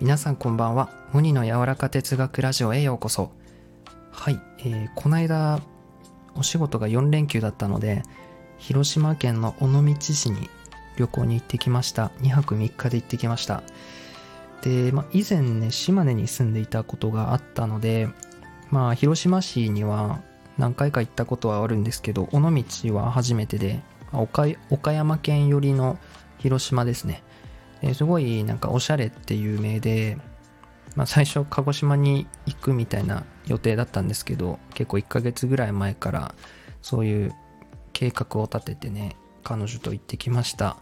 皆さんこんばんは。モニの柔らか哲学ラジオへようこそ。はい、えー、この間、お仕事が4連休だったので、広島県の尾道市に旅行に行ってきました。2泊3日で行ってきました。で、まあ、以前ね、島根に住んでいたことがあったので、まあ、広島市には何回か行ったことはあるんですけど、尾道は初めてで、岡岡山県寄りの広島ですね。すごいなんかおしゃれっていう名で、まあ、最初鹿児島に行くみたいな予定だったんですけど結構1ヶ月ぐらい前からそういう計画を立ててね彼女と行ってきました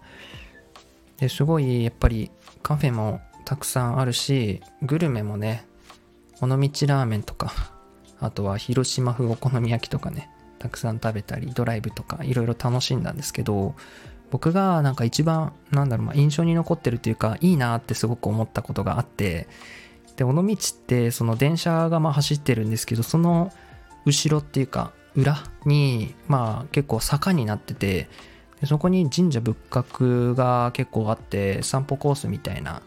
ですごいやっぱりカフェもたくさんあるしグルメもね尾道ラーメンとかあとは広島風お好み焼きとかねたくさん食べたりドライブとかいろいろ楽しんだんですけど僕がなんか一番なんだろう、まあ、印象に残ってるというかいいなってすごく思ったことがあってで尾道ってその電車がまあ走ってるんですけどその後ろっていうか裏にまあ結構坂になっててでそこに神社仏閣が結構あって散歩コースみたいな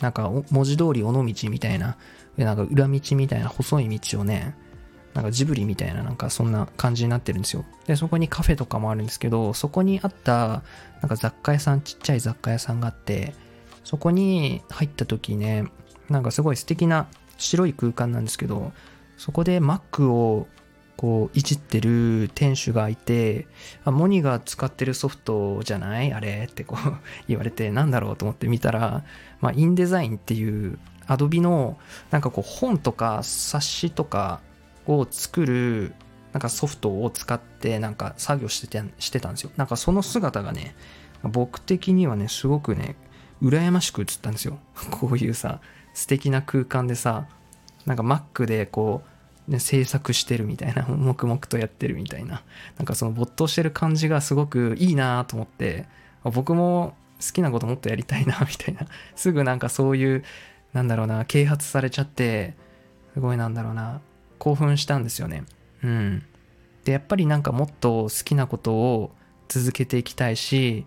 なんか文字通り尾道みたいななんか裏道みたいな細い道をねなんかジブリみたいななんかそんな感じになってるんですよ。で、そこにカフェとかもあるんですけど、そこにあったなんか雑貨屋さん、ちっちゃい雑貨屋さんがあって、そこに入った時ね、なんかすごい素敵な白い空間なんですけど、そこで Mac をこういじってる店主がいて、あ、モニが使ってるソフトじゃない？あれ？ってこう 言われて、なんだろうと思って見たら、まあ、インデザインっていうアドビのなんかこう本とか冊子とかを作るなんかソフトを使ってなんか作業しててしてたんですよ。なんかその姿がね、僕的にはね、すごくね、羨ましく映ったんですよ。こういうさ、素敵な空間でさ、なんか Mac でこう、ね、制作してるみたいな、黙々とやってるみたいな、なんかその没頭してる感じがすごくいいなと思って、僕も好きなこともっとやりたいな、みたいな。すぐなんかそういう、なんだろうな、啓発されちゃって、すごいなんだろうな、興奮したんですよね。うん。で、やっぱりなんかもっと好きなことを続けていきたいし、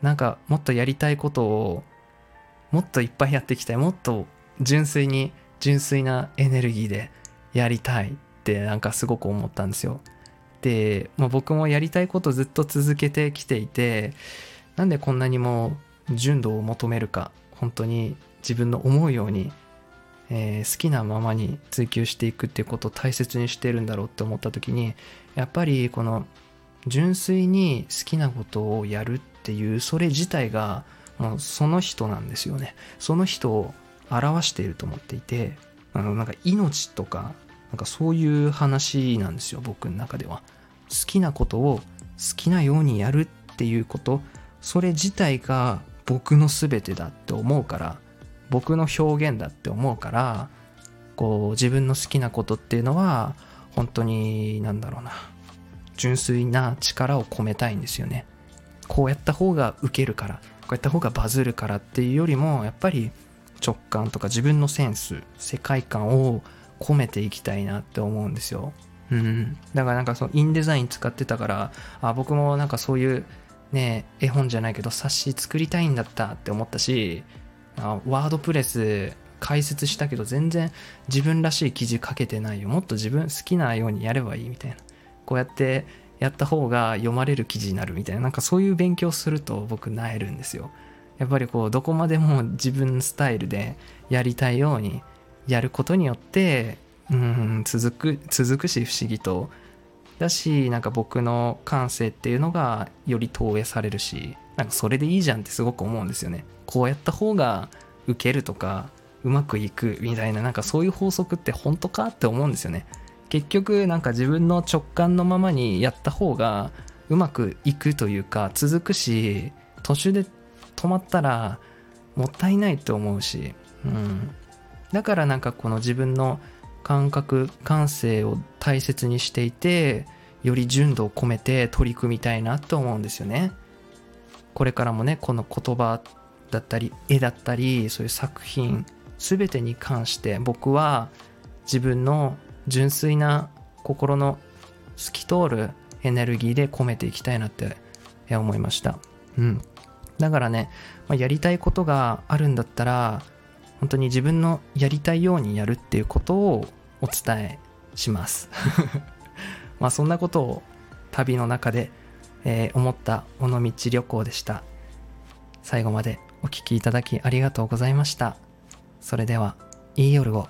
なんかもっとやりたいことをもっといっぱいやっていきたい。もっと純粋に、純粋なエネルギーでやりたいってなんかすごく思ったんですよ。で、まあ、僕もやりたいことずっと続けてきていて、なんでこんなにも純度を求めるか、本当に自分の思うようにえー、好きなままに追求していくっていうことを大切にしてるんだろうって思った時にやっぱりこの純粋に好きなことをやるっていうそれ自体がもうその人なんですよね。その人を表していると思っていてあのなんか命とかなんかそういう話なんですよ僕の中では。好きなことを好きなようにやるっていうことそれ自体が僕の全てだって思うから僕の表現だって思うからこう自分の好きなことっていうのは本当になんだろうな純粋な力を込めたいんですよね。こうやった方がウケるからこうやった方がバズるからっていうよりもやっぱり直感とか自分のセンス世界観を込めていきたいなって思うんですよ。うん、だからなんかそのインデザイン使ってたからあ僕もなんかそういうね絵本じゃないけど冊子作りたいんだったって思ったしあワードプレス解説したけど全然自分らしい記事書けてないよ。もっと自分好きなようにやればいいみたいな。こうやってやった方が読まれる記事になるみたいな。なんかそういう勉強すると僕なえるんですよ。やっぱりこうどこまでも自分スタイルでやりたいようにやることによってうん続く続くし不思議とだしなんか僕の感性っていうのがより投影されるしなんかそれでいいじゃんってすごく思うんですよね。こうやった方が受けるとかうまくいくみたいななんかそういう法則って本当かって思うんですよね。結局なんか自分の直感のままにやった方がうまくいくというか続くし途中で止まったらもったいないと思うし、うん、だからなんかこの自分の感覚感性を大切にしていてより純度を込めて取り組みたいなと思うんですよね。これからもねこの言葉だったり絵だったりそういう作品全てに関して僕は自分の純粋な心の透き通るエネルギーで込めていきたいなって思いましたうんだからね、まあ、やりたいことがあるんだったら本当に自分のやりたいようにやるっていうことをお伝えします。まあそんなことを旅の中で、えー、思った尾道旅行でした。最後までお聴きいただきありがとうございました。それではいい夜を